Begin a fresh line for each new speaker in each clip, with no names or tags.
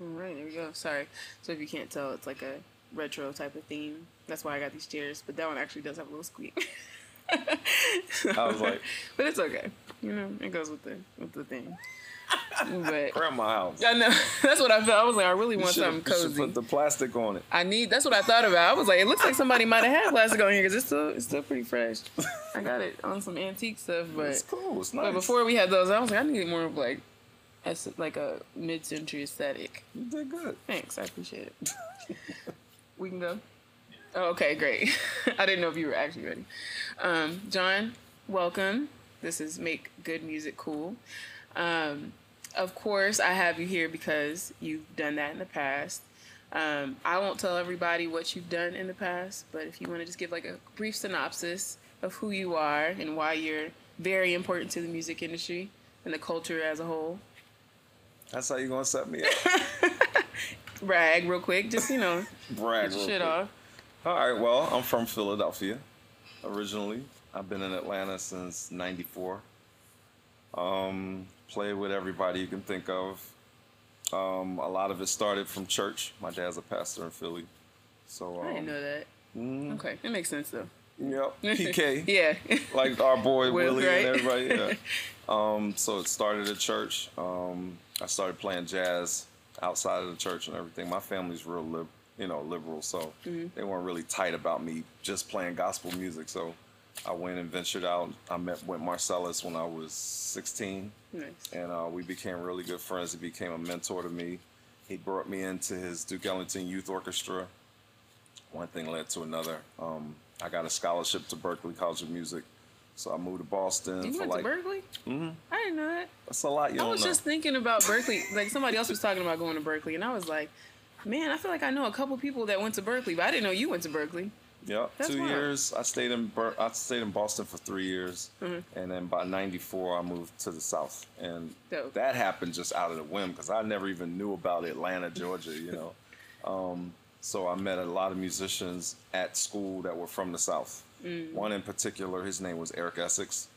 All right, there we go. Sorry. So if you can't tell, it's like a retro type of theme. That's why I got these chairs. But that one actually does have a little squeak.
I was like,
but it's okay. You know, it goes with the with the thing. But
grandma house.
I know that's what I felt. I was like, I really want something cozy.
put the plastic on it.
I need. That's what I thought about. I was like, it looks like somebody might have had plastic on here because it's still it's still pretty fresh. I got it on some antique stuff, but
It's cool. It's nice.
but before we had those, I was like, I need more of like, as like a mid-century aesthetic.
you did good.
Thanks, I appreciate it. we can go. Oh, okay, great. I didn't know if you were actually ready. Um, John, welcome. This is Make Good Music Cool. Um, of course, I have you here because you've done that in the past. Um, I won't tell everybody what you've done in the past, but if you want to just give like a brief synopsis of who you are and why you're very important to the music industry and the culture as a whole.
That's how you gonna set me up.
Brag real quick, just you know,
Brag. real
shit
quick.
off.
All right. Well, I'm from Philadelphia originally. I've been in Atlanta since '94. Um, played with everybody you can think of. Um, a lot of it started from church. My dad's a pastor in Philly, so um,
I didn't know that.
mm,
Okay, it makes sense though.
Yep. PK.
yeah.
like our boy Willie
right?
and everybody. Yeah. um, so it started at church. Um, I started playing jazz outside of the church and everything. My family's real lib, you know, liberal, so
Mm-hmm.
they weren't really tight about me just playing gospel music. So I went and ventured out. I met with Marcellus when I was 16,
nice.
and uh, we became really good friends. He became a mentor to me. He brought me into his Duke Ellington Youth Orchestra. One thing led to another. Um, I got a scholarship to Berklee College of Music, so I moved to Boston
You
for
went
like.
to Berklee?
Mhm.
I didn't know that.
That's a lot you
I was
know.
just thinking about Berklee. Like somebody else was talking about going to Berklee, and I was like, man, I feel like I know a couple people that went to Berklee, but I didn't know you went to
Berklee.
That's
two
wild.
years. I stayed in Ber- I stayed in Boston for three years,
Mhm.
and then by '94 I moved to the South, and
Dope.
that happened just out of the whim because I never even knew about Atlanta, Georgia. You know, um, so I met a lot of musicians at school that were from the South.
Mm.
One in particular, his name was Eric Essex.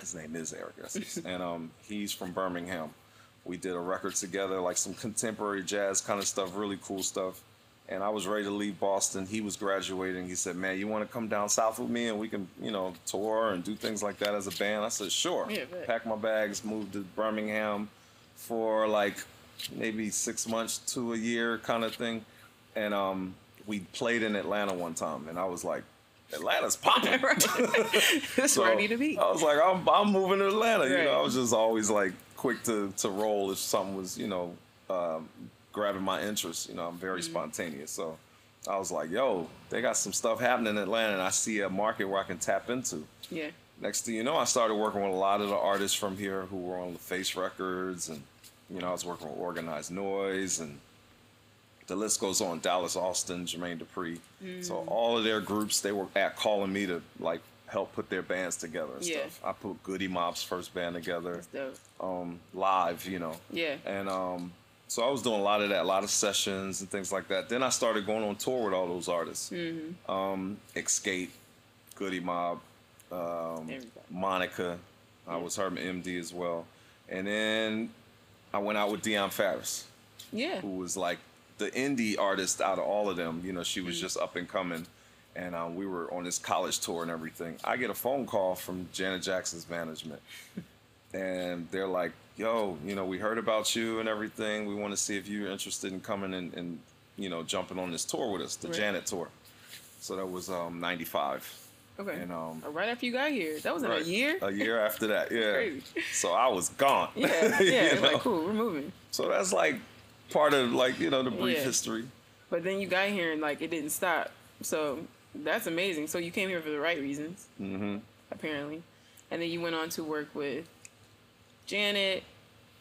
His name is Eric Essex, and um, he's from Birmingham. We did a record together, like some contemporary jazz kind of stuff, really cool stuff. And I was ready to leave Boston. He was graduating. He said, "Man, you want to come down south with me, and we can, you know, tour and do things like that as a band?" I said, "Sure."
Yeah.
Packed my bags, moved to Birmingham for like maybe six months to a year, kind of thing. And um, we played in Atlanta one time, and I was like, "Atlanta's popping."
right. That's
So,
where I need to be.
I was like, I'm, I'm moving to Atlanta. You
Right.
know, I was just always like quick to, to roll if something was, you know, um, grabbing my interest. You know, I'm very
Mm-hmm.
spontaneous. So I was like, yo, they got some stuff happening in Atlanta, and I see a market where I can tap into.
Yeah.
Next thing you know, I started working with a lot of the artists from here who were on LaFace Records, and you know, I was working with Organized Noise, and the list goes on. Dallas Austin, Jermaine Dupri. So
Mm.
all of their groups, they were at calling me to like help put their bands together and
Yeah.
stuff. I put Goodie Mob's first band together, um, live, you know,
Yeah.
and um, so I was doing a lot of that, a lot of sessions and things like that. Then I started going on tour with all those artists.
Mm-hmm.
Um, Xscape, Goodie Mob, um. Monica. I was her MD as well. And then I went out with Dionne Farris,
Yeah.
who was like the indie artist out of all of them. You know, she was just up and coming. And um, we were on this college tour and everything. I get a phone call from Janet Jackson's management. and they're like, yo, you know, we heard about you and everything. We want to see if you're interested in coming and, and you know, jumping on this tour with us, the
Right.
Janet tour. So that was um, 95.
Okay.
And um,
right after you got here. That was in
right,
a year?
A year after that, yeah.
Crazy.
So I was gone.
Yeah. Yeah.
know?
like, cool, we're moving.
So that's like part of like, you know, the brief
Yeah.
history.
But then you got here and like it didn't stop. So that's amazing. So you came here for the right reasons,
hmm
apparently. And then you went on to work with Janet.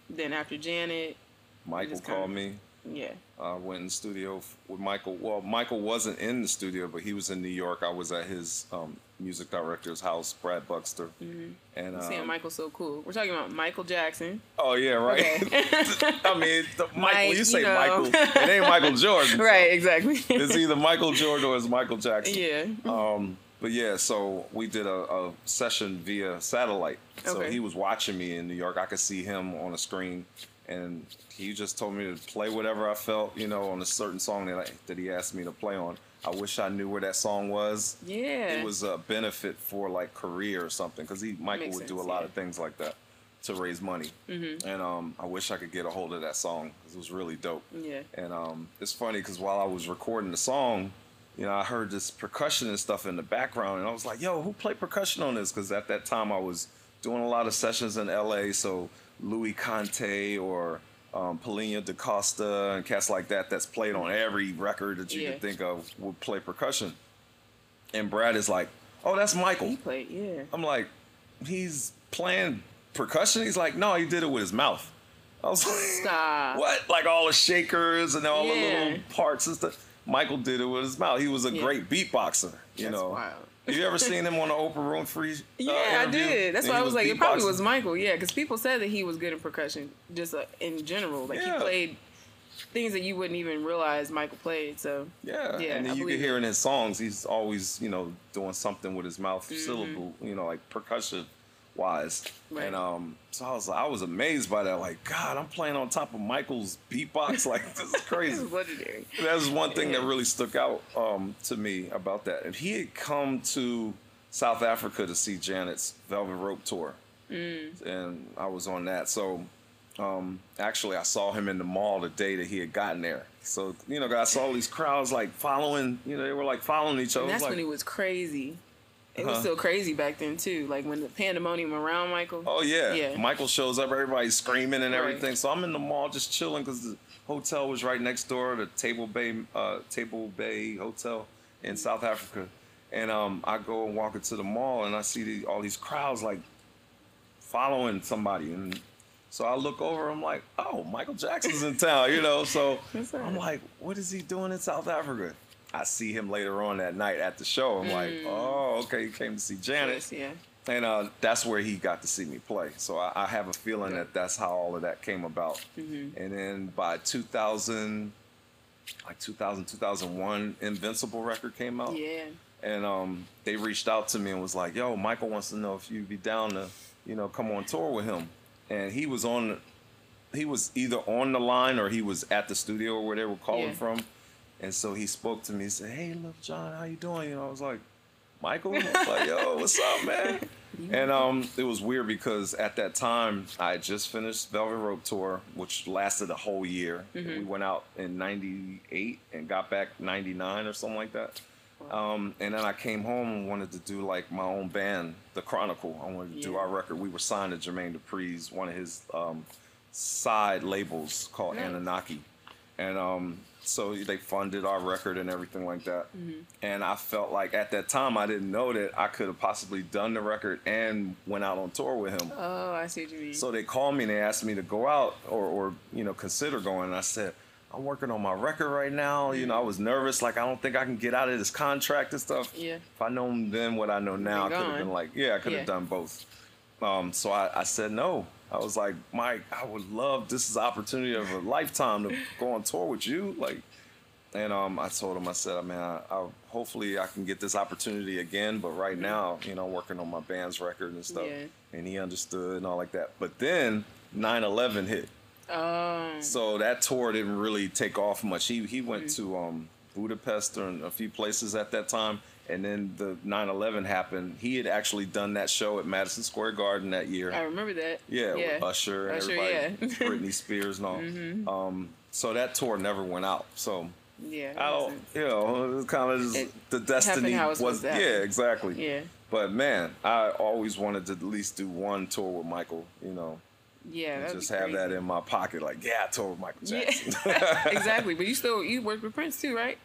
Then after Janet,
Michael called me.
yeah.
I went in the studio with Michael. Well, Michael wasn't in the studio, but he was in New York. I was at his um, music director's house, Brad Buxer. And
I'm saying
um,
Michael's so cool. We're talking about Michael Jackson.
oh yeah, right.
Okay.
I mean, the, Michael.
Mike,
you say
you know.
Michael, it ain't Michael Jordan.
right, exactly.
It's either Michael Jordan or it's Michael Jackson.
yeah.
Um, but yeah, so we did a, a session via satellite. So
Okay.
he was watching me in New York. I could see him on a screen, and he just told me to play whatever I felt, you know, on a certain song that I, that he asked me to play on. I wish I knew where that song was.
Yeah.
It was a benefit for like career or something because he Michael
Makes
would do a lot
yeah.
of things like that to raise money. Mm-hmm. And um, I wish I could get a hold of that song 'cause it was really dope.
Yeah.
And um, it's funny because while I was recording the song, you know, I heard this percussion and stuff in the background, and I was like, "Yo, who played percussion on this?" Because at that time I was doing a lot of sessions in L.A. So Louis Conte or um, Paulinho Da Costa and cats like that that's played on every record that you
Yeah.
could think of would play percussion. And Brad is like, "Oh, that's Michael."
He played, yeah.
I'm like, "He's playing percussion?" He's like, "No, he did it with his mouth." I was like,
Stop.
what? Like all the shakers and all the little parts and stuff. Michael did it with his mouth. He was a
Yeah.
great beatboxer. You
That's
know.
wild.
Have you ever seen him on the Oprah Winfrey? Uh,
Yeah, I did. That's
And
why I was like, it probably was Michael. Yeah, because people said that he was good in percussion, just uh, in general. Like
Yeah.
he played things that you wouldn't even realize Michael played. So
Yeah,
Yeah,
and
I
then you
believe
can
it.
hear in his songs, he's always, you know, doing something with his mouth,
Mm-hmm.
syllable, you know, like percussion wise.
Right.
And um, so I was, I was amazed by that. Like, God, I'm playing on top of Michael's beatbox. Like, this is crazy.
legendary.
That was one thing that really stuck out um, to me about that. And he had come to South Africa to see Janet's Velvet Rope tour,
Mm.
and I was on that. So um, actually, I saw him in the mall the day that he had gotten there. So you know, I saw all these crowds like following. You know, they were like following each other.
And that's
like,
when it was crazy. It was
Huh?
still crazy back then too. Like when the pandemonium around Michael.
Oh yeah.
Yeah.
Michael shows up, everybody's screaming and
Right.
everything. So I'm in the mall just chilling because the hotel was right next door, the Table Bay uh, Table Bay Hotel in South Africa. And um, I go and walk into the mall and I see the, all these crowds like following somebody and so I look over, I'm like, oh, Michael Jackson's in town, you know. So I'm like, what is he doing in South Africa? I see him later on that night at the show. I'm like,
Mm.
oh, okay, he came to see Janet.
Yes, yeah.
And uh, that's where he got to see me play. So I, I have a feeling
Yeah.
that that's how all of that came about.
Mm-hmm.
And then by 2000, like 2000, 2001, Invincible record came out.
Yeah.
And um, they reached out to me and was like, yo, Michael wants to know if you'd be down to, you know, come on tour with him. And he was on, he was either on the line or he was at the studio or where they were calling
Yeah.
from. And so he spoke to me. He said, "Hey, look, John, how you doing?" You know, I was like, "Michael." I was like, "Yo, what's up, man?" And um, it was weird because at that time I had just finished Velvet Rope tour, which lasted a whole year. We went out in '98 and got back '99 or something like that. Um, and then I came home and wanted to do like my own band, The Chronicle. I wanted to do our record. We were signed to Jermaine Dupri's one of his um, side labels called
Nice.
Anunnaki, and um, so they funded our record and everything like that.
Mm-hmm.
And I felt like at that time I didn't know that I could have possibly done the record and went out on tour with him.
Oh, I see what you mean.
So they called me and they asked me to go out or, or you know consider going. And I said, I'm working on my record right now. You know, I was nervous, like I don't think I can get out of this contract and stuff.
Yeah.
If I known then what I know now, I could have been like, yeah, I could have
Yeah.
done both. Um, so I, I said no. I was like, Mike, I would love this is opportunity of a lifetime to go on tour with you. Like, and um, I told him, I said, man, I, I, hopefully I can get this opportunity again. But right now, you know, I'm working on my band's record and stuff.
Yeah.
And he understood and all like that. But then 9/11 hit,
Oh.
so that tour didn't really take off much. He he went to um, Budapest and a few places at that time. And then the 9/11 happened. He had actually done that show at Madison Square Garden that year.
I remember that.
Yeah,
Yeah.
with Usher and
Usher,
everybody,
yeah.
Britney Spears and all. Um, so that tour never went out. So
Yeah.
I don't. you know, it was kind of just
It
the destiny was.
to.
Yeah, exactly.
Yeah.
But man, I always wanted to at least do one tour with Michael. You know,
Yeah.
just have that in my pocket. Like, yeah, I toured with Michael Jackson.
Yeah. exactly. But you still you worked with Prince too, right?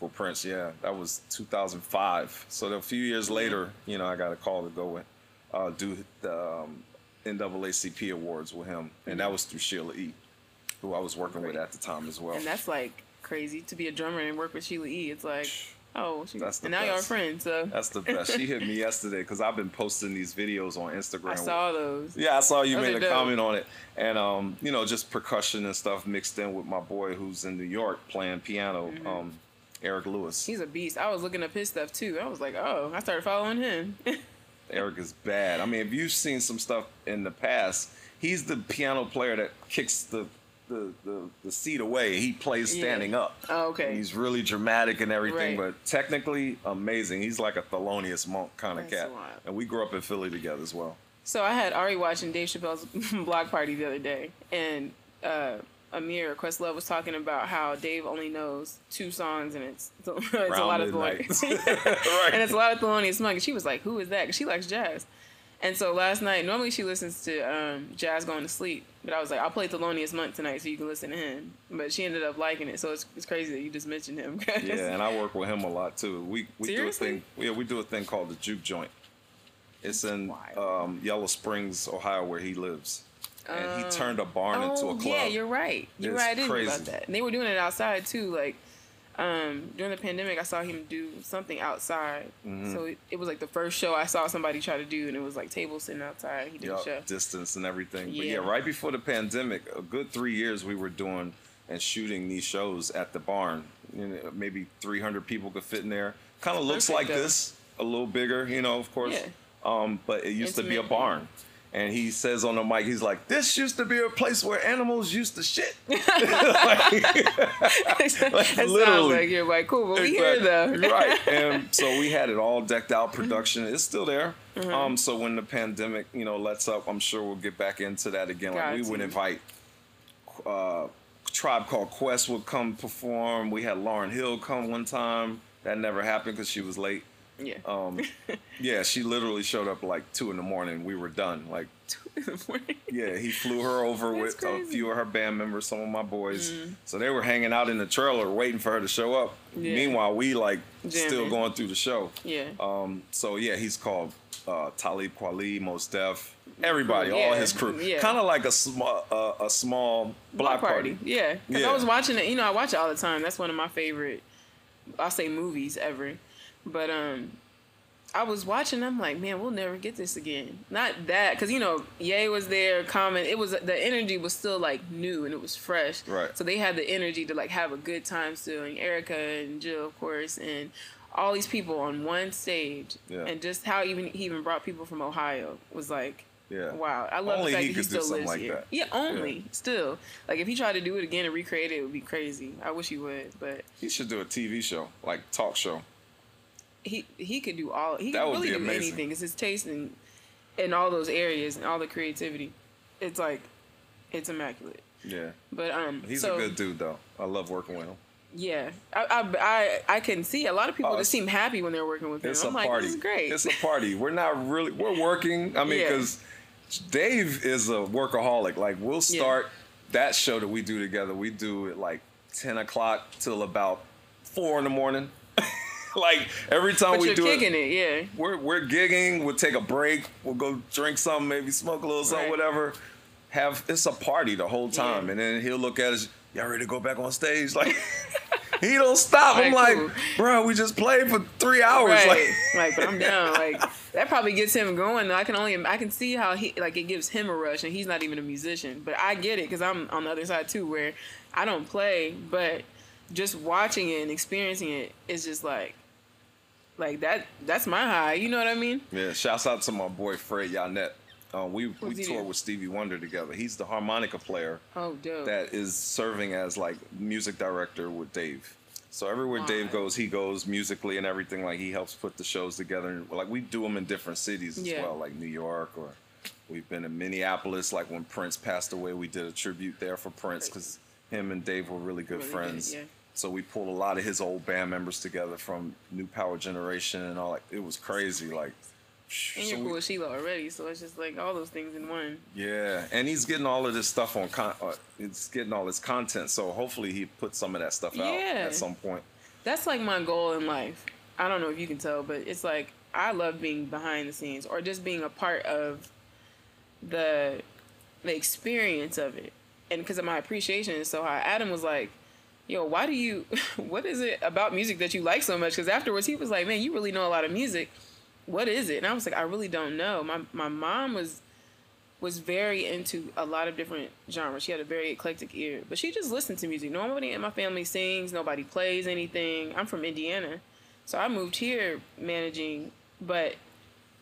With Prince. Yeah, that was 2005. So a few years later, you know, I got a call to go and uh, do the um, NAACP awards with him, and that was through Sheila E., who I was working with at the time as well.
And that's like crazy to be a drummer and work with Sheila E. It's like, oh, she,
That's the
and now y'all
best.
friends. So
That's the best. She hit me yesterday because I've been posting these videos on Instagram.
I saw those.
Yeah, I saw you
Those
made a
dope.
comment on it, and um, you know, just percussion and stuff mixed in with my boy who's in New York playing piano, um, Eric Lewis.
He's a beast. I was looking up his stuff too. I was like, oh, I started following him.
Eric is bad. I mean, if you've seen some stuff in the past, he's the piano player that kicks the the, the, the seat away. He plays
Yeah.
standing up.
Oh, okay.
He's really dramatic and everything,
Right.
but technically amazing. He's like a Thelonious Monk kind of cat.
wild.
And we grew up in Philly together as well.
So I had Ari watching Dave Chappelle's block party the other day, and uh, Ahmir Questlove was talking about how Dave only knows two songs, and it's it's a lot of. Thelonious,
Right.
and it's a lot of Thelonious Monk. And she was like, "Who is that?" Because she likes jazz. And so last night, normally she listens to um, jazz going to sleep, but I was like, I'll play Thelonious Monk tonight so you can listen to him. But she ended up liking it, so it's, it's crazy that you just mentioned him.
Yeah, and I work with him a lot too. We we
Seriously?
do a thing. Yeah, we do a thing called the Juke Joint. It's in um, Yellow Springs, Ohio, where he lives, and he
Oh.
turned a barn into a
Oh
club.
yeah, you're right. You're
It's
right. I didn't know about
crazy.
that. And they were doing it outside too. Like um, during the pandemic, I saw him do something outside.
Mm-hmm.
So it, it was like the first show I saw somebody try to do, and it was like tables sitting outside. He did a show.
Distance and everything. But
Yeah.
yeah, right before the pandemic, a good three years we were doing and shooting these shows at the barn. You know, maybe 300 people could fit in there. Kind of looks like
though.
this, a little bigger, you know, of course.
Yeah.
Um, but it used to be a
Intimate.
barn. And he says on the mic, he's like, "This used to be a place where animals used to shit."
it sounds
literally.
like you're like cool, but we here
Exactly.
though.
right. And so we had it all decked out. Production it's still there.
Mm-hmm.
Um, so when the pandemic, you know, lets up, I'm sure we'll get back into that again. Like
Got
we would invite uh, Tribe Called Quest would come perform. We had Lauryn Hill come one time. That never happened because she was late.
Yeah.
Um, yeah, she literally showed up like two in the morning. We were done. Like, two in the morning. yeah, he flew her over with a
crazy. Mm.
few of her band members, some of my boys. So they were hanging out in the trailer waiting for her to show up.
Yeah.
Meanwhile, we like still going through the show.
yeah.
Um, so yeah, he's called uh, Talib Kweli, Mos Def, everybody, all his crew.
yeah.
Kind of like a small, uh, a small block, party.
Yeah, because
Yeah.
I was watching it. You know, I watch it all the time. That's one of my favorite. I'll say movies ever, but um, I was watching. I'm like, man, we'll never get this again. Not that, because you know, Ye was there. Comment. It was the energy was still like new and it was fresh.
Right.
So they had the energy to like have a good time still. And Erykah and Jill, of course, and all these people on one stage.
Yeah.
And just how even he even brought people from Ohio was like.
Yeah.
Wow, I love
Only
the fact
he
that he
could
still lives
like
here.
that.
Yeah, only still. Like if he tried to do it again and recreate it, it would be crazy. I wish he would, but
He should do a TV show, like talk show.
He he could do all. He
That
could
would
really
be
do
amazing.
anything. It's his taste in in all those areas and all the creativity. It's like it's immaculate.
Yeah.
But um,
He's
so,
a good dude, though. I love working with him.
Yeah, I, I I I can see a lot of people
Oh,
just seem happy when they're working with him.
It's
I'm
a
like,
party.
this is great.
It's a party. We're not really. We're working. I mean,
Yeah.
because Dave is a workaholic. Like we'll
Yeah.
start that show that we do together. We do it like ten o'clock till about four in the morning. like every time
but
we do it,
it, yeah.
we're we're gigging. We'll take a break. We'll go drink something, maybe smoke a little something,
Right.
whatever. Have it's a party the whole time,
Yeah.
and then he'll look at us. Y'all ready to go back on stage? Like he don't stop. I'm
Right,
like,
cool.
bro, we just played for three hours.
Right.
Like,
Like, but I'm down. Like that probably gets him going. I can only I can see how he like it gives him a rush, and he's not even a musician. But I get it because I'm on the other side too, where I don't play, but just watching it and experiencing it is just like, like that. That's my high. You know what I mean?
Yeah, shouts out to my boy Fred Yonnet. Um, we we
What's
toured with Stevie Wonder together. He's the harmonica player
Oh,
that is serving as like music director with Dave. So everywhere Dave goes, he goes musically and everything. Like he helps put the shows together. Like we do them in different cities as
Yeah.
well, like New York or we've been in Minneapolis. Like when Prince passed away, we did a tribute there for Prince because him and Dave were really good
Really good,
friends.
yeah.
So we pulled a lot of his old band members together from New Power Generation and all. Like it was crazy. Like.
and you're
we-
cool with Sheila already, so it's just like all those things in one.
yeah, and he's getting all of this stuff on. Con- uh, it's getting all his content, so hopefully he puts some of that stuff out
Yeah.
at some point.
That's like my goal in life. I don't know if you can tell, but it's like I love being behind the scenes or just being a part of the the experience of it. And because of my appreciation is so high, Adam was like, "Yo, why do you? What is it about music that you like so much?" Because afterwards, he was like, "Man, you really know a lot of music. What is it?" And I was like, "I really don't know." My my mom was was very into a lot of different genres. She had a very eclectic ear, but she just listened to music. Nobody in my family sings. Nobody plays anything. I'm from Indiana, so I moved here managing. But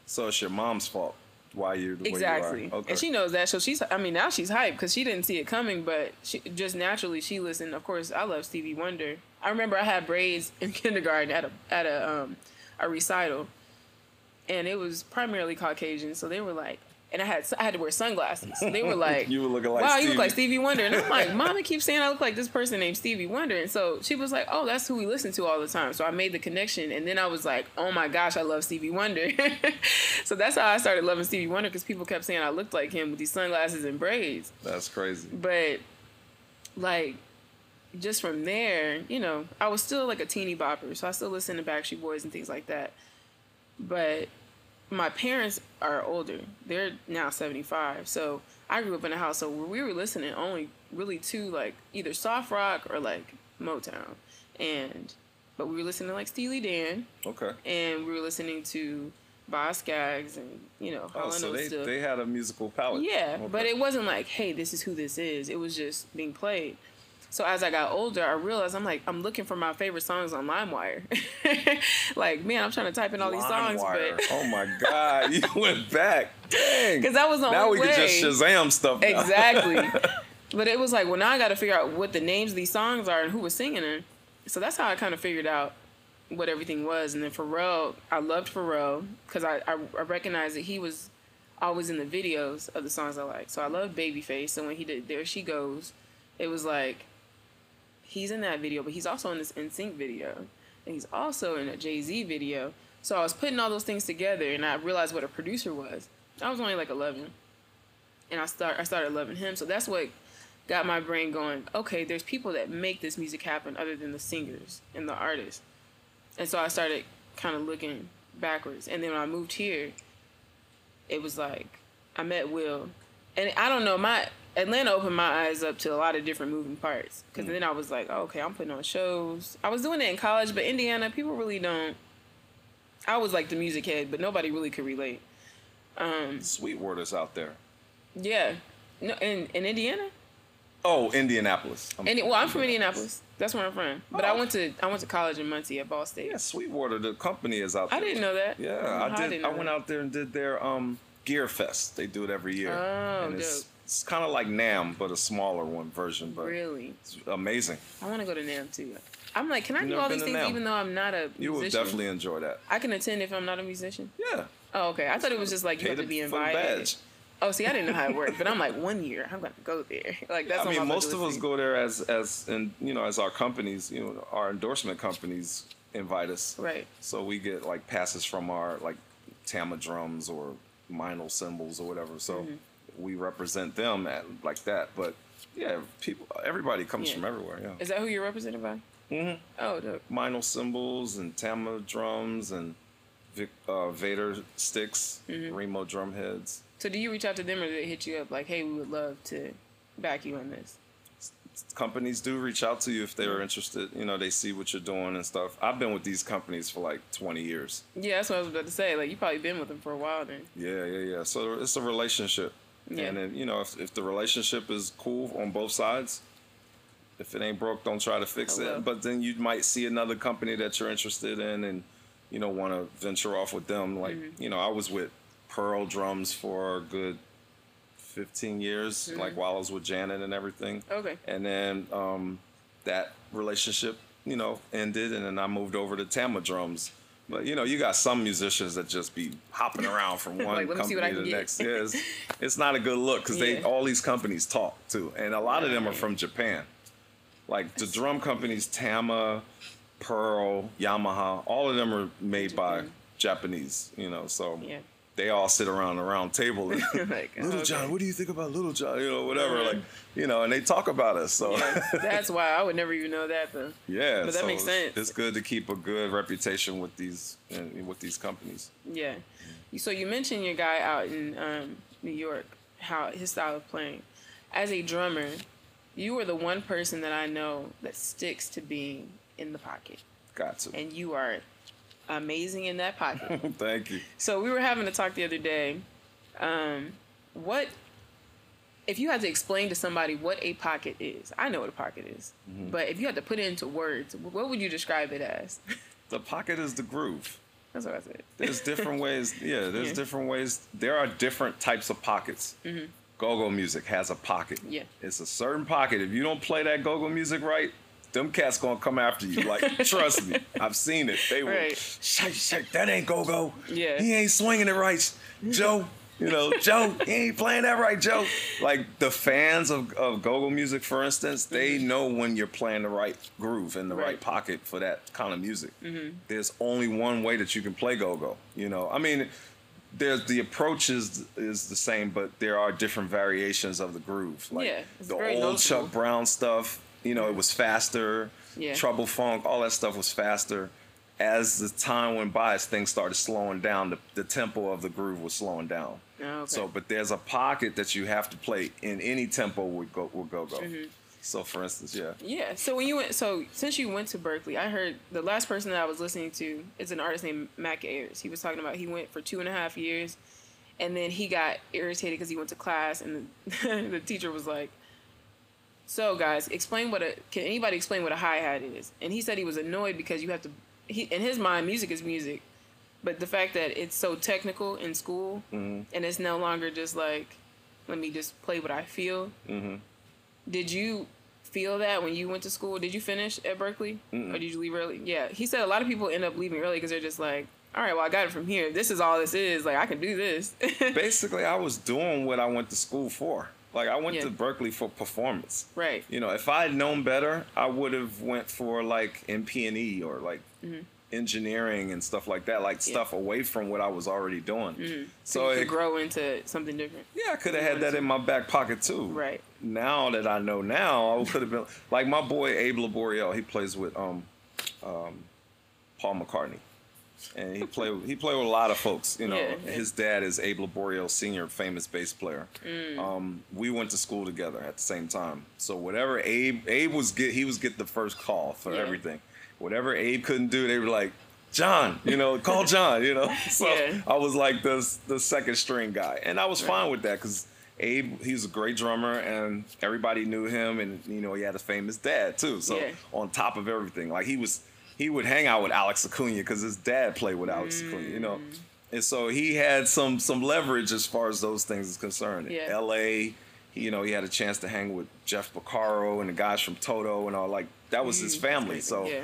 So it's your mom's fault. Why you're the
exactly.
way you are. Okay.
And she knows that, so she's. I mean, now she's hyped because she didn't see it coming, but she just naturally she listened. Of course, I love Stevie Wonder. I remember I had braids in kindergarten at a at a um a recital, and it was primarily Caucasian, so they were like, and I had I had to wear sunglasses. They were like,
you were looking like
wow,
Stevie.
you look like Stevie Wonder. And I'm like, Mama keeps saying I look like this person named Stevie Wonder. And so she was like, oh, that's who we listen to all the time. So I made the connection. And then I was like, oh my gosh, I love Stevie Wonder. so that's how I started loving Stevie Wonder because people kept saying I looked like him with these sunglasses and braids.
That's crazy.
But like, just from there, you know, I was still like a teeny bopper. So I still listened to Backstreet Boys and things like that. But my parents are older. They're now 75. So I grew up in a household where we were listening only really to like either soft rock or like Motown. And but we were listening to like Steely Dan
Okay.
and we were listening to Boz Scaggs and you know Hall
Oh, so they,
stuff.
they had a musical palette.
Yeah,
Okay.
but it wasn't like, hey, this is who this is. It was just being played. So as I got older, I realized I'm like, I'm looking for my favorite songs on LimeWire. like, man, I'm trying to type in all these songs,
LimeWire.
but
oh my God, you went back. Dang.
because that was the
now
only
we
way.
can just Shazam stuff. now.
Exactly. but it was like, well, now I got to figure out what the names of these songs are and who was singing them. So that's how I kind of figured out what everything was. And then Pharrell, I loved Pharrell because I, I, I recognized that he was always in the videos of the songs I like. So I loved Babyface. So when he did There She Goes, it was like, he's in that video, but he's also in this NSYNC video. And he's also in a Jay Z video. So I was putting all those things together and I realized what a producer was. I was only like 11 and I start I started loving him. So that's what got my brain going. Okay, there's people that make this music happen other than the singers and the artists. And so I started kind of looking backwards. And then when I moved here, it was like I met Will, and I don't know my Atlanta opened my eyes up to a lot of different moving parts. Because then I was like, oh, okay, I'm putting on shows. I was doing it in college, but Indiana people really don't. I was like the music head, but nobody really could relate. Um,
Sweetwater's out there.
yeah, no, in in Indiana.
Oh, Indianapolis. I'm-
well, I'm from Indianapolis. That's where I'm from. But I
Oh.
went to I went to college in Muncie at Ball State.
Yeah, Sweetwater, the company is out there.
I didn't know that.
Yeah,
don't
I did.
didn't
I, went
that.
out there and did their um, Gear Fest. They do it every year.
Oh,
and
dope.
it's kind of like NAMM, but a smaller one version. But
Really,
it's amazing.
I want to go to NAMM too. I'm like, can I
You
do all these things
NAMM?
even though I'm not a Musician?
You will definitely enjoy that.
I can attend if I'm not a musician.
Yeah.
Oh, okay. I thought it was just like you have to be invited. Oh, see, I didn't know how it worked, but I'm like, one year, I'm gonna go there. Like that's.
I mean, most of us go there as as and you know as our companies, you know, our endorsement companies invite us.
Right.
So we get like passes from our like Tama drums or Meinl cymbals or whatever. So
Mm-hmm.
We represent them at like that. But yeah, people, everybody comes
Yeah.
from everywhere. Yeah.
Is that who you're represented by?
Mm-hmm.
Oh, dope.
Meinl cymbals and Tama drums and Vic, uh, Vater sticks,
Mm-hmm.
Remo drum heads.
So do you reach out to them or do they hit you up like, hey, we would love to back you on this?
companies do reach out to you if they're interested. You know, they see what you're doing and stuff. I've been with these companies for like 20 years.
Yeah, that's what I was about to say. Like you probably been with them for a while then.
Yeah, yeah, yeah. So it's a relationship.
Yeah.
And then, you know, if, if the relationship is cool on both sides, if it ain't broke, don't try to fix
Hello.
it. But then you might see another company that you're interested in and, you know, want to venture off with them. Like,
Mm-hmm.
you know, I was with Pearl Drums for a good 15 years,
Mm-hmm.
like while I was with Janet and everything.
Okay.
And then um, that relationship, you know, ended, and then I moved over to Tama drums. But you know, you got some musicians that just be hopping around from one
Like, let me see
company to the
get.
next. Yeah, it's, it's not a good look because they all these companies talk too, and a lot of them are from Japan. Like the drum companies, Tama, Pearl, Yamaha, all of them are made by Japanese. You know, so
Yeah.
They all sit around the round table and
Like,
Little
okay.
John, what do you think about Little John? You know, whatever. Like, you know, and they talk about us. So yeah,
That's why I would never even know that though. Yeah, but that
so
makes sense.
It's good to keep a good reputation with these with these companies.
Yeah. So you mentioned your guy out in um, New York, how his style of playing. As a drummer, you are the one person that I know that sticks to being in the pocket,
Got to.
and you are amazing in that pocket.
Thank you.
so we were having a talk the other day. Um, what if you had to explain to somebody what a pocket is? I know what a pocket is, but if you had to put it into words, what would you describe it as?
The pocket is the groove.
That's what I said.
There's different ways. Yeah, there's
Yeah.
different ways. There are different types of pockets. Go-go music has a pocket.
Mm-hmm. Yeah.
It's a certain pocket. If you don't play that go-go music right, them cats gonna come after you. Like, trust me, I've seen it. They will.
Right.
Shake, shake. That ain't go-go.
Yeah.
He ain't swinging it right, Joe. You know, Joe, he ain't playing that right, Joe. Like the fans of, of go-go music, for instance, they know when you're playing the right groove in the right,
Mm-hmm. Right.
pocket for that kind of music.
Mm-hmm.
There's only one way that you can play go-go. You know, I mean, there's the approach is is the same, but there are different variations of the groove. Like
Yeah,
the old. Chuck Brown stuff, you know, it was faster.
Yeah.
Trouble funk, all that stuff was faster. As the time went by, as things started slowing down, the, the tempo of the groove was slowing down.
Oh, okay.
So, but there's a pocket that you have to play in any tempo with go with go go.
Mm-hmm.
So, for instance, yeah,
Yeah. So when you went, so since you went to Berklee, I heard the last person that I was listening to is an artist named Mac Ayres. He was talking about he went for two and a half years, and then he got irritated because he went to class, and the, the teacher was like, "So guys, explain what a can anybody explain what a hi hat is?" And he said he was annoyed because you have to. He in his mind, music is music, but the fact that it's so technical in school,
Mm-hmm.
and it's no longer just like, let me just play what I feel.
Mm-hmm.
Did you feel that when you went to school? Did you finish at Berklee, or did you leave early? Yeah, he said a lot of people end up leaving early because they're just like, all right, well, I got it from here. This is all this is. Like, I can do this.
basically, I was doing what I went to school for. Like, I went
Yeah.
to Berklee for performance.
right.
You know, if I had known better, I would have went for like MP&E or like engineering and stuff like that, like
Mm-hmm. Yeah.
stuff away from what I was already doing.
So
So
you could
it,
grow into something different.
yeah, I could have had that in my back pocket too.
Right.
Now that I know now, I could have been like my boy Abe Laboriel. He plays with um, um, Paul McCartney, and he played he played with a lot of folks. You know,
Yeah, yeah.
his dad is Abe Laboriel Senior, famous bass player.
Mm.
Um, we went to school together at the same time. So whatever Abe Abe was get, he was get the first call for
Yeah.
everything. Whatever Abe couldn't do, they were like. John, you know, call John, you know. So. I was like the the second string guy, and I was
Right.
fine with that because Abe, he was a great drummer, and everybody knew him, and you know he had a famous dad too. So on top of everything, like he was, he would hang out with Alex Acuna because his dad played with Alex Acuna, you know,
Mm.
and so he had some some leverage as far as those things is concerned.
Yeah.
L.A., you know, he had a chance to hang with Jeff Porcaro and the guys from Toto and all. Like that was his
Mm, that's
family, so.
yeah.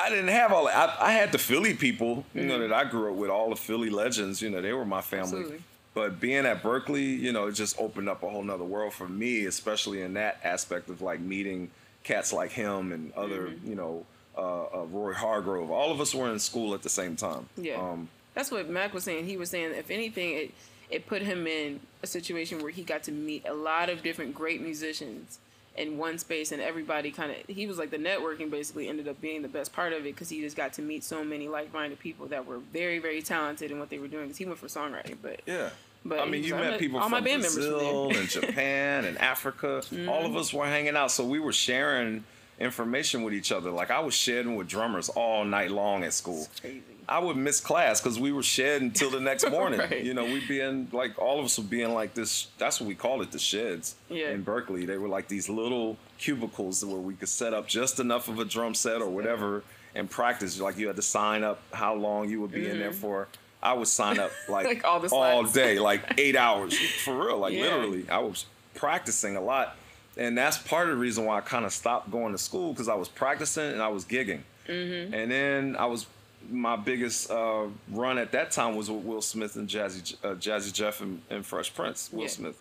I didn't have all that. I, I had the Philly people, you know,
Mm-hmm.
that I grew up with, all the Philly legends, you know, they were my family.
Absolutely.
But being at Berklee, you know, it just opened up a whole nother world for me, especially in that aspect of like meeting cats like him and other,
Mm-hmm.
you know, uh, uh, Roy Hargrove. All of us were in school at the same time.
Yeah.
Um,
That's what Mac was saying. He was saying, if anything, it it put him in a situation where he got to meet a lot of different great musicians in one space, and everybody kind of he was like the networking basically ended up being the best part of it because he just got to meet so many like minded people that were very very talented in what they were doing. Because he went for songwriting, but
yeah.
But
I mean, you met
"I'm
people
all
from
my band members
Brazil
there."
and Japan and Africa. All of us were hanging out, so we were sharing information with each other. Like I was shedding with drummers all night long at school.
crazy.
I would miss class because we were shed until the next morning.
Right.
You know, we'd be in like all of us would be in like this. That's what we called it, the sheds
Yeah.
in Berklee. They were like these little cubicles where we could set up just enough of a drum set or whatever and practice. Like you had to sign up how long you would be in there for. I would sign up like,
Mm-hmm. Like all
all day, like eight hours for real. Like
Yeah.
literally, I was practicing a lot. And that's part of the reason why I kind of stopped going to school because I was practicing and I was gigging.
Mm-hmm.
And then I was my biggest uh, run at that time was with Will Smith and Jazzy uh, Jazzy Jeff and, and Fresh Prince, Will
Yeah.
Smith.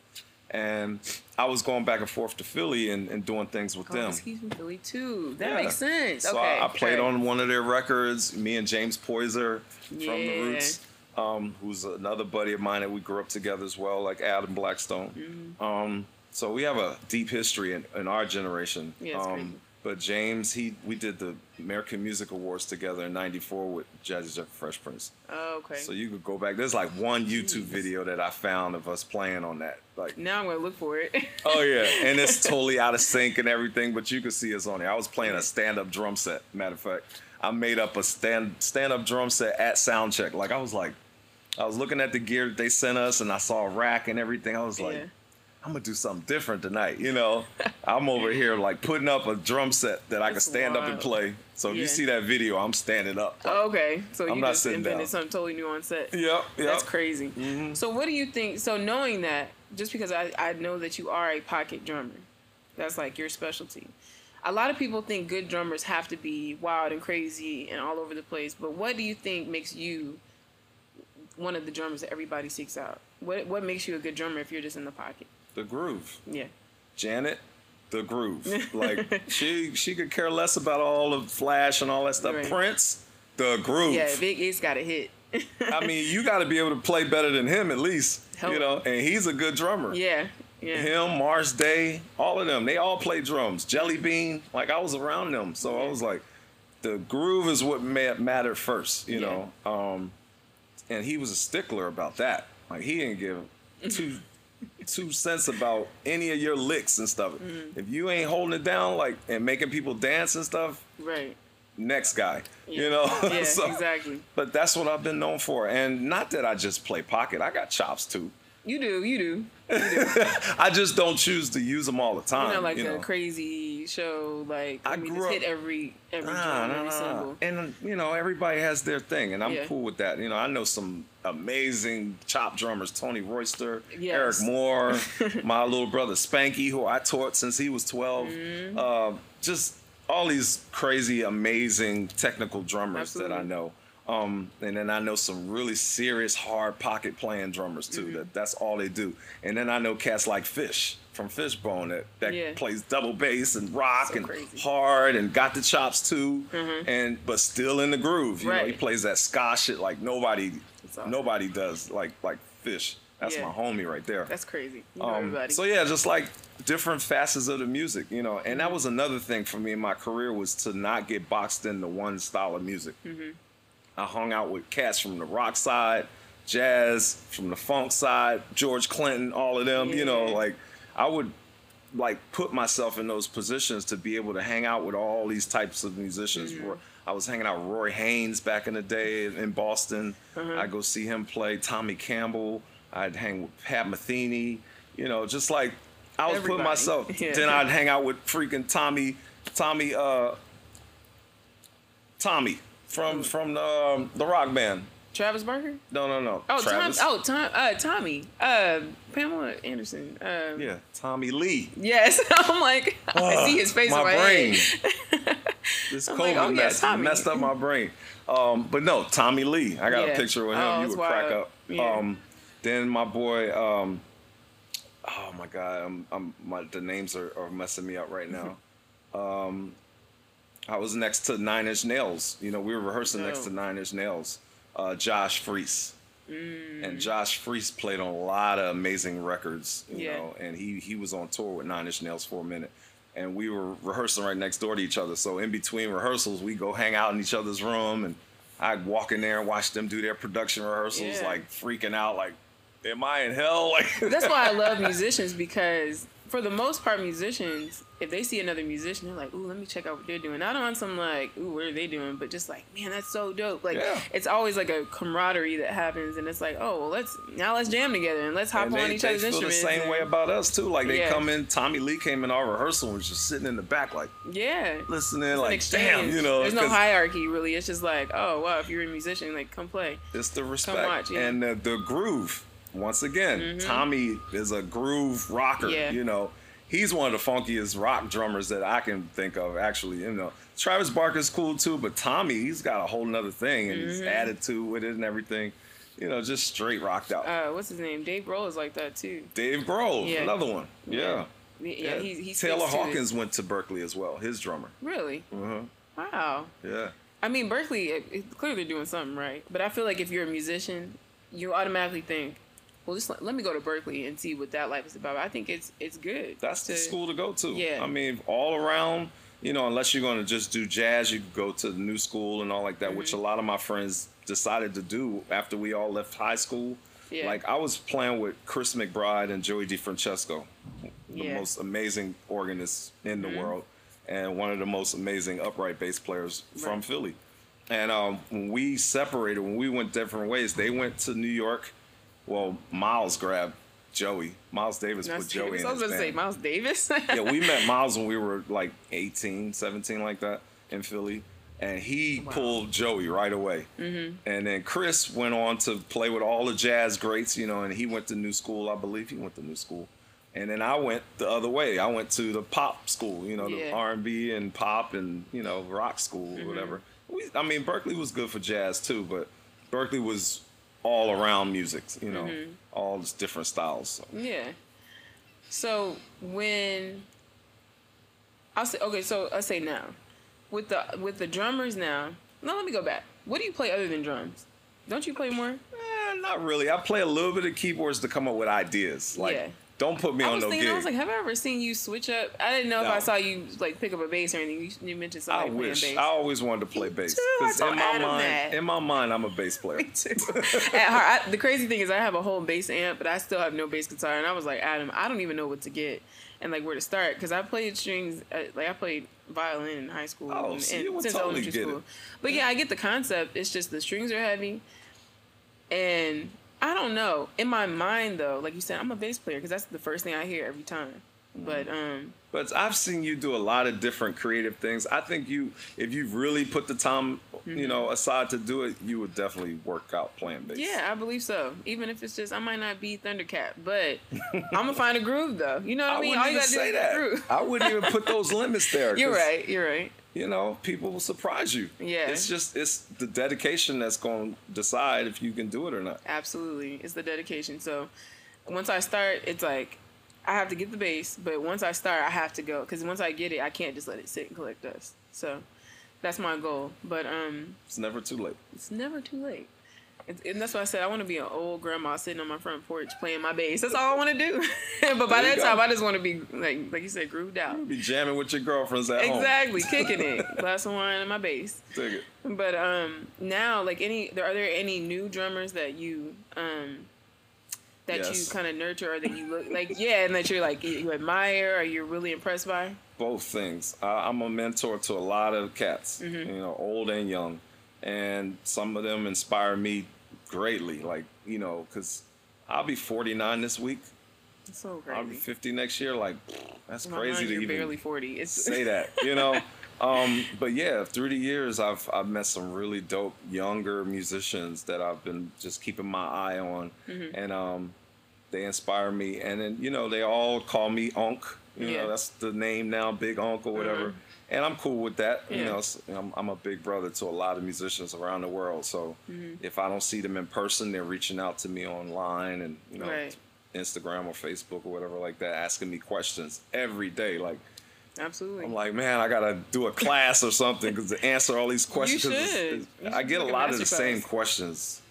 And I was going back and forth to Philly and, and doing things with
Oh,
them.
excuse me, Philly too. That
Yeah.
makes sense.
So
okay,
I, I played
okay.
on one of their records. Me and James Poyser from the Roots, um, who's another buddy of mine that we grew up together as well, like Adam Blackstone.
Mm-hmm.
Um, so we have a deep history in, in our generation.
Yeah,
um, but James, he we did the American Music Awards together in '94 with Jazzy Jeff Fresh Prince.
Oh, okay.
So you could go back. There's like one YouTube video that I found of us playing on that. Like
now I'm gonna look for it.
Oh yeah, and it's totally out of sync and everything, but you can see us on there. I was playing a stand-up drum set. Matter of fact, I made up a stand stand-up drum set at soundcheck. Like I was like, I was looking at the gear that they sent us, and I saw a rack and everything. I was like,
Yeah.
I'm gonna do something different tonight. You know, I'm over here like putting up a drum set that I can stand up and play. So if you see that video, I'm standing up.
Oh, okay, so
I'm
you
not
just
sitting
invented
down.
something totally new on set.
Yep, yep.
That's crazy.
Mhm.
So what do you think? So knowing that, just because I, I know that you are a pocket drummer, that's like your specialty. A lot of people think good drummers have to be wild and crazy and all over the place. But what do you think makes you one of the drummers that everybody seeks out? What what makes you a good drummer if you're just in the pocket?
The groove.
Yeah.
Janet, the groove. Like she she could care less about all the flash and all that stuff.
Right.
Prince, the groove.
Yeah, Big Ace got a hit.
I mean, you got to be able to play better than him at least.
Hell-
You know, and he's a good drummer.
yeah. Yeah.
Him, Morris Day, all of them, they all play drums. Jelly Bean, like I was around them, so I was like, the groove is what ma- mattered first, you
Yeah.
know. Um, and he was a stickler about that. Like he didn't give two two cents about any of your licks and stuff.
Mm-hmm.
If you ain't holding it down, like and making people dance and stuff,
Right.
next guy,
Yeah.
you know.
Yeah,
So-
exactly.
But that's what I've been known for, and not that I just play pocket. I got chops too.
You do, you do.
I just don't choose to use them all the time.
You're not like
you
a
know?
crazy show. Like I,
I
mean,
grew up-
hit every every
Nah,
drum,
nah,
every
nah. And you know, everybody has their thing, and I'm
Yeah.
cool with that. You know, I know some amazing chop drummers: Tony Royster,
Yes.
Eric Moore, my little brother Spanky, who I taught since he was 12.
Mm-hmm.
Uh, just all these crazy, amazing technical drummers that I know. Um, and then I know some really serious, hard pocket playing drummers
Mm-hmm.
too. That that's all they do. And then I know cats like Fish from Fishbone that, that
Yeah.
plays double bass and rock
So
and
crazy.
hard and got the chops too,
Mhm.
and but still in the groove. You know, he plays that ska shit like nobody,
awesome.
nobody does like like Fish. That's
Yeah.
my homie right there.
That's crazy. You know
Um,
everybody.
so yeah, just like different facets of the music, you know, and that was another thing for me in my career was to not get boxed into one style of music. I hung out with cats from the rock side, jazz from the funk side, George Clinton, all of them. You know, like I would like put myself in those positions to be able to hang out with all these types of musicians.
Mm-hmm.
I was hanging out with Roy Haynes back in the day in Boston.
Uh-huh.
I'd go see him play. Tommy Campbell. I'd hang with Pat Metheny. You know, just like I was putting myself.
Yeah.
Then I'd hang out with freaking Tommy, Tommy, uh, Tommy from from the, um, the rock band.
Travis Barker.
No, no, no.
Oh, Tom. Oh, Tom. Uh, Tommy. Uh, Pamela Anderson. Uh,
Yeah, Tommy Lee.
Yes. I'm like, I see his face
my
in my
brain.
head.
This
I'm
COVID
like, oh, yeah,
messed, up my brain. Um, but no, Tommy Lee. I got
Yeah.
a picture with him.
Oh,
you would crack up.
Yeah.
Um, then my boy. Um, oh my God, I'm, I'm my the names are, are messing me up right now. um, I was next to Nine Inch Nails. You know, we were rehearsing next
Oh.
to Nine Inch Nails. Uh, Josh Freese.
Mm.
And Josh Freese played on a lot of amazing records, you
Yeah.
know, and he he was on tour with Nine Inch Nails for a minute. And we were rehearsing right next door to each other. So in between rehearsals, we go hang out in each other's room and I'd walk in there and watch them do their production rehearsals,
Yeah.
like freaking out, like, am I in hell? Like
That's why I love musicians because for the most part, musicians, if they see another musician, they're like, "Ooh, let me check out what they're doing." Not on some like, "Ooh, what are they doing?" But just like, "Man, that's so dope!" Like,
Yeah.
it's always like a camaraderie that happens, and it's like, "Oh, well, let's now let's jam together and let's hop
and
on
they,
each
they
other's
feel the same
and-
way about us too. Like they
Yeah.
come in, Tommy Lee came in our rehearsal and was just sitting in the back, like
yeah.
listening,
It's
like damn, you know.
there's no hierarchy really. It's just like, oh wow, if you're a musician, like come play.
It's the respect
watch, yeah.
And the, the groove. Once again, Tommy is a groove rocker.
Yeah.
You know, he's one of the funkiest rock drummers that I can think of. Actually, you know, Travis Barker's cool too, but Tommy, he's got a whole nother thing and his
Mm-hmm.
attitude with it and everything. You know, just straight rocked out.
Uh, what's his name? Dave Grohl is like that too.
Dave Grohl,
yeah.
another one. Yeah.
Yeah, yeah, he, he
Taylor. Hawkins went to Berklee as well. His drummer.
Really?
Uh-huh.
Wow.
Yeah.
I mean, Berklee it, clearly doing something right, but I feel like if you're a musician, you automatically think, well, just let, let me go to Berklee and see what that life is about. I think it's it's good.
That's the school to go to.
Yeah.
I mean, all around, you know, unless you're going to just do jazz, you could go to the new school and all like that, which
Mm-hmm.
a lot of my friends decided to do after we all left high school.
Yeah.
Like I was playing with Chris McBride and Joey DeFrancesco, the
Yeah. Mm-hmm.
most amazing organists in the world, and one of the most amazing upright bass players from
Right.
Philly. And um, when we separated, when we went different ways, they went to New York. Well, Miles grabbed Joey. Miles Davis
Miles
put Joey
Davis.
in
I was going to say. Miles Davis.
yeah, we met Miles when we were like 18, 17, like that in Philly. And he
Wow.
pulled Joey right away. Mm-hmm. And then Chris went on to play with all the jazz greats, you know, and he went to New School, I believe he went to New School. And then I went the other way. I went to the pop school, you know, the R&B and pop and, you know, rock school,
Mm-hmm.
whatever. We, I mean, Berkeley was good for jazz too, but Berkeley was all around music, you know,
Mm-hmm.
all just different styles. So.
Yeah. So when I'll say okay, so I'll say now with the with the drummers now. No, let me go back. What do you play other than drums? Don't you play more?
Eh, not really. I play a little bit of keyboards to come up with ideas. Like,
Yeah.
Don't put me
I
on
was
no
thinking,
gig.
I was like, have I ever seen you switch up? I didn't know if I saw you like pick up a bass or anything. You, you mentioned
I
somebody playing
wish.
bass.
I always wanted to play bass.
too. I
'Cause
told
in my
Adam
mind,
that.
in my mind, I'm a bass player.
too. At heart, I, the crazy thing is, I have a whole bass amp, but I still have no bass guitar. And I was like, Adam, I don't even know what to get and like where to start because I played strings. uh, Like I played violin in high school
Oh,
and,
so
and since
totally
elementary
get
school.
it.
But yeah, I get the concept. It's just the strings are heavy, and I don't know. In my mind, though, like you said, I'm a bass player because that's the first thing I hear every time.
Mm-hmm.
But um,
But I've seen you do a lot of different creative things. I think you, if you really put the time,
Mm-hmm.
you know, aside to do it, you would definitely work out playing bass.
yeah, I believe so. Even if it's just, I might not be Thundercat, but I'm gonna find a groove though. You know what I, mean? All you gotta do
say
is
that.
groove.
I wouldn't even put those limits there.
You're right. You're right.
You know, people will surprise you.
Yeah.
It's just it's the dedication that's going to decide if you can do it or not.
Absolutely. It's the dedication. So once I start, it's like I have to get the bass, but once I start, I have to go because once I get it, I can't just let it sit and collect dust. So that's my goal. But um,
It's never too late.
it's never too late. And that's why I said I want to be an old grandma sitting on my front porch playing my bass. That's all I want to do. but by that time. I just want to be like, like you said, grooved out.
Be jamming with your girlfriends at home.
Exactly, kicking it, glass of wine and my bass.
Dig it.
But um, now, like any, there are there any new drummers that you um, that
Yes.
you kind of nurture or that you look like, yeah, and that you're like you admire or you're really impressed by?
both things. I, I'm a mentor to a lot of cats,
Mm-hmm.
you know, old and young, and some of them inspire me greatly. Like you know, because I'll be 49 this week.
So
I'll be 50 next year. Like that's crazy to even
barely forty. It's
say that, you know. Um, but yeah, through the years, I've I've met some really dope younger musicians that I've been just keeping my eye on,
Mm-hmm.
and um, they inspire me. And then you know, they all call me Unc. You
Yeah.
know, that's the name now, Big Unc or whatever. And I'm cool with that. You know, I'm, I'm a big brother to a lot of musicians around the world. So
Mm-hmm.
if I don't see them in person, they're reaching out to me online and you know,
Right.
Instagram or Facebook or whatever like that, asking me questions every day. Like
absolutely.
I'm like, man, I gotta do a class or something because to answer all these questions. it's-
should.
it's-
You
I get a lot of the
master
same
class. Mm-hmm.
questions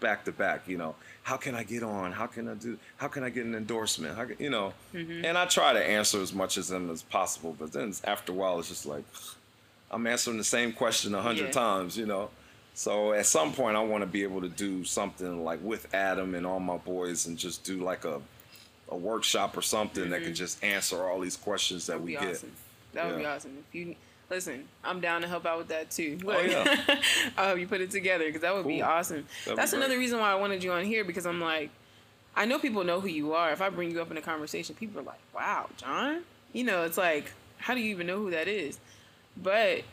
back to back. You know, how can I get on? How can I do? How can I get an endorsement? How can, you know?
Mm-hmm.
And I try to answer as much as them as possible, but then after a while, it's just like I'm answering the same question a hundred
Yeah.
times. You know. So at some point, I want to be able to do something like with Adam and all my boys, and just do like a a workshop or something that can just answer all these questions that
Mm-hmm. That
we get.
awesome. That would be awesome. If you listen, I'm down to help out with that too.
Oh, yeah.
I hope you put it together because that would be awesome.
That'd
That's
great.
another reason why I wanted you on here because I'm like, I know people know who you are. If I bring you up in a conversation, people are like, "Wow, John," you know, it's like, how do you even know who that is? But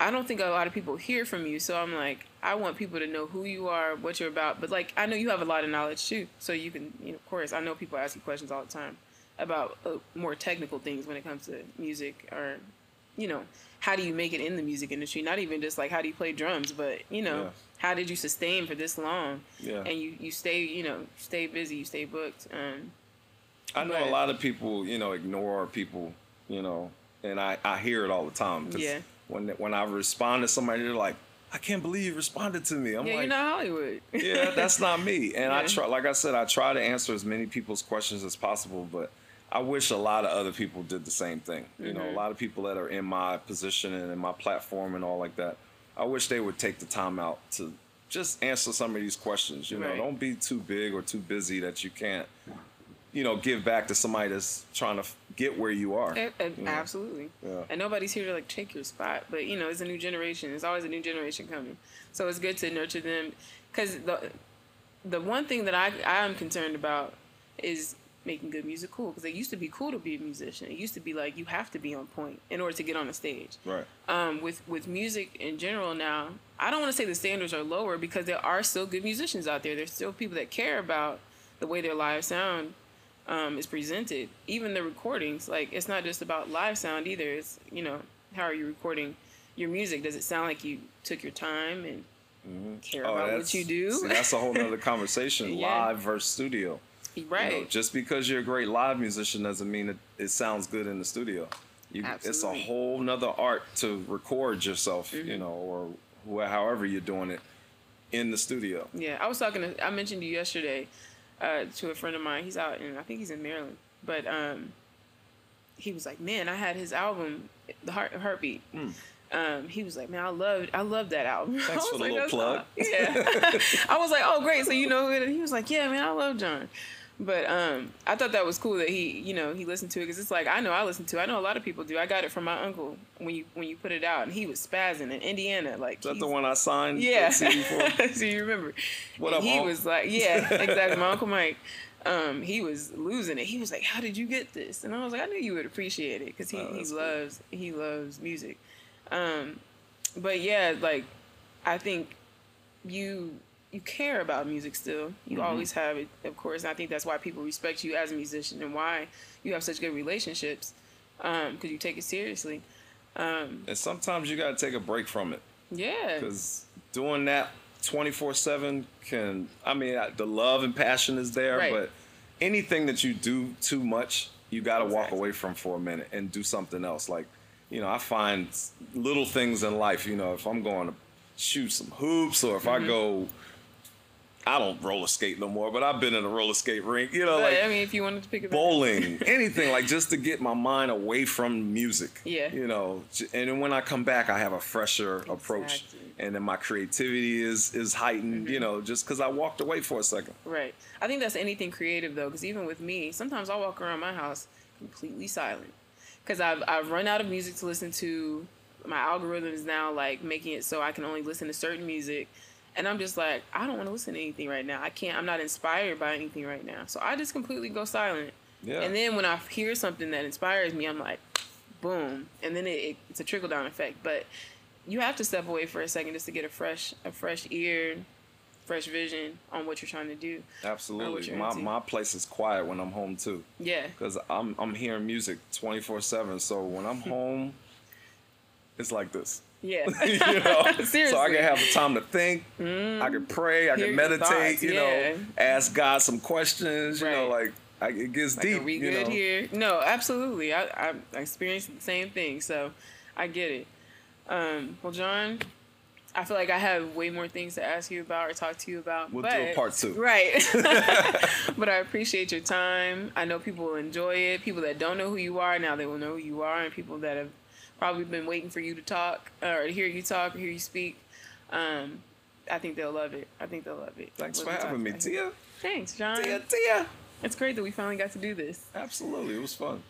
I don't think a lot of people hear from you, so I'm like, I want people to know who you are, what you're about. But like, I know you have a lot of knowledge too, so you can, you know, of course, I know people ask you questions all the time about uh, more technical things when it comes to music or, you know, how do you make it in the music industry? Not even just like how do you play drums, but you know,
Yeah.
how did you sustain for this long?
Yeah.
And you you stay, you know, stay busy, you stay booked. Um,
I know
But-
a lot of people, you know, ignore people, you know, and I, I hear it all the time.
Yeah.
When when I respond to somebody, they're like, "I can't believe you responded to me." I'm
yeah,
like,
you're not Hollywood.
"Yeah, that's not me." And I try, like I said, I try to answer as many people's questions as possible, but I wish a lot of other people did the same thing. You know, a
Mm-hmm.
lot of people that are in my position and in my platform and all like that. I wish they would take the time out to just answer some of these questions. You know, don't be too big or too busy that you can't you know, give back to somebody that's trying to f- get where you are.
A- a-
you know?
Absolutely.
Yeah.
And nobody's here to like take your spot, but you know, it's a new generation. There's always a new generation coming, so it's good to nurture them. Because the the one thing that I I'm concerned about is making good music cool because it used to be cool to be a musician. It used to be like you have to be on point in order to get on the stage.
Right.
Um, with with music in general now, I don't want to say the standards are lower because there are still good musicians out there. There's still people that care about the way their live sound um, is presented. Even the recordings, like it's not just about live sound either. It's you know how are you recording your music? Does it sound like you took your time and care
Oh,
about what you do?
see, that's a whole nother conversation.
Yeah.
Live versus studio.
Right.
You know, just because you're a great live musician doesn't mean it, it sounds good in the studio. You, it's a
Mm-hmm.
whole nother art to record yourself, you know, or wh- however you're doing it in the studio.
Yeah, I was talking to. I mentioned you yesterday uh, to a friend of mine. He's out in. I think he's in Maryland, but um, he was like, "Man, I had his album, The Heart Heartbeat." Um, he was like, "Man, I loved, I loved that album."
Thanks for the
like,
little plug."
aw-" Yeah, I was like, "Oh, great! So you know who it is?" He was like, "Yeah, man, I love John." But um, I thought that was cool that he, you know, he listened to it because it's like I know I listen to. it. I know a lot of people do. I got it from my uncle when you when you put it out, and he was spazzing in Indiana, like
that's the one I signed?
yeah.
the CD for?
so you remember.
What
And
up,
He
Unc?
was like, yeah, exactly. My Uncle Mike. Um, he was losing it. He was like, "How did you get this?" And I was like, "I knew you would appreciate it because he,
Oh,
he
that's cool.
loves he loves music." Um, but yeah, like I think you you care about music still. You
Mm-hmm.
always have it, of course. And I think that's why people respect you as a musician and why you have such good relationships because you take it seriously. Um,
And sometimes you got to take a break from it
yeah,
because doing that 24 7 can, I mean, the love and passion is there,
Right.
but anything that you do too much, you got to walk away from for a minute and do something else. Like, you know, I find little things in life, you know, if I'm going to shoot some hoops or if
Mm-hmm.
I go, I don't roller skate no more, but I've been in a roller skate rink, you know,
but
like
I mean, if you wanted to pick it back up.
bowling, anything like just to get my mind away from music.
Yeah.
You know, and then when I come back, I have a fresher approach,
Exactly. Mm-hmm.
and then my creativity is is heightened. You know, just because I walked away for a second.
Right. I think that's anything creative though, because even with me, sometimes I walk around my house completely silent, because I've I've run out of music to listen to. My algorithm is now like making it so I can only listen to certain music, and I'm just like I don't want to listen to anything right now. I can't. I'm not inspired by anything right now, so I just completely go silent.
Yeah.
And then when I hear something that inspires me, I'm like, boom, and then it, it, it's a trickle down effect. But you have to step away for a second just to get a fresh a fresh ear, fresh vision on what you're trying to do.
Absolutely. My
into.
my place is quiet when I'm home too,
Yeah.
because I'm I'm hearing music 24 seven. So when I'm home, it's like this.
Yeah.
you know,
Seriously.
so I can have time to think. I can pray. I can meditate.
thoughts,
you
yeah.
know, ask God some questions. You know, like I, it gets
like
deep.
are we good
know?
here? No, absolutely. I, I I experienced the same thing, so I get it. Um, well, John, I feel like I have way more things to ask you about or talk to you about.
We'll
but,
do a part two.
Right. but I appreciate your time. I know people will enjoy it. People that don't know who you are now they will know who you are, and people that have probably been waiting for you to talk or to hear you talk or hear you speak. Um, I think they'll love it. I think they'll love it.
Thanks for having me. Tia.
Thanks, John.
Tia, Tia.
It's great that we finally got to do this.
Absolutely, it was fun.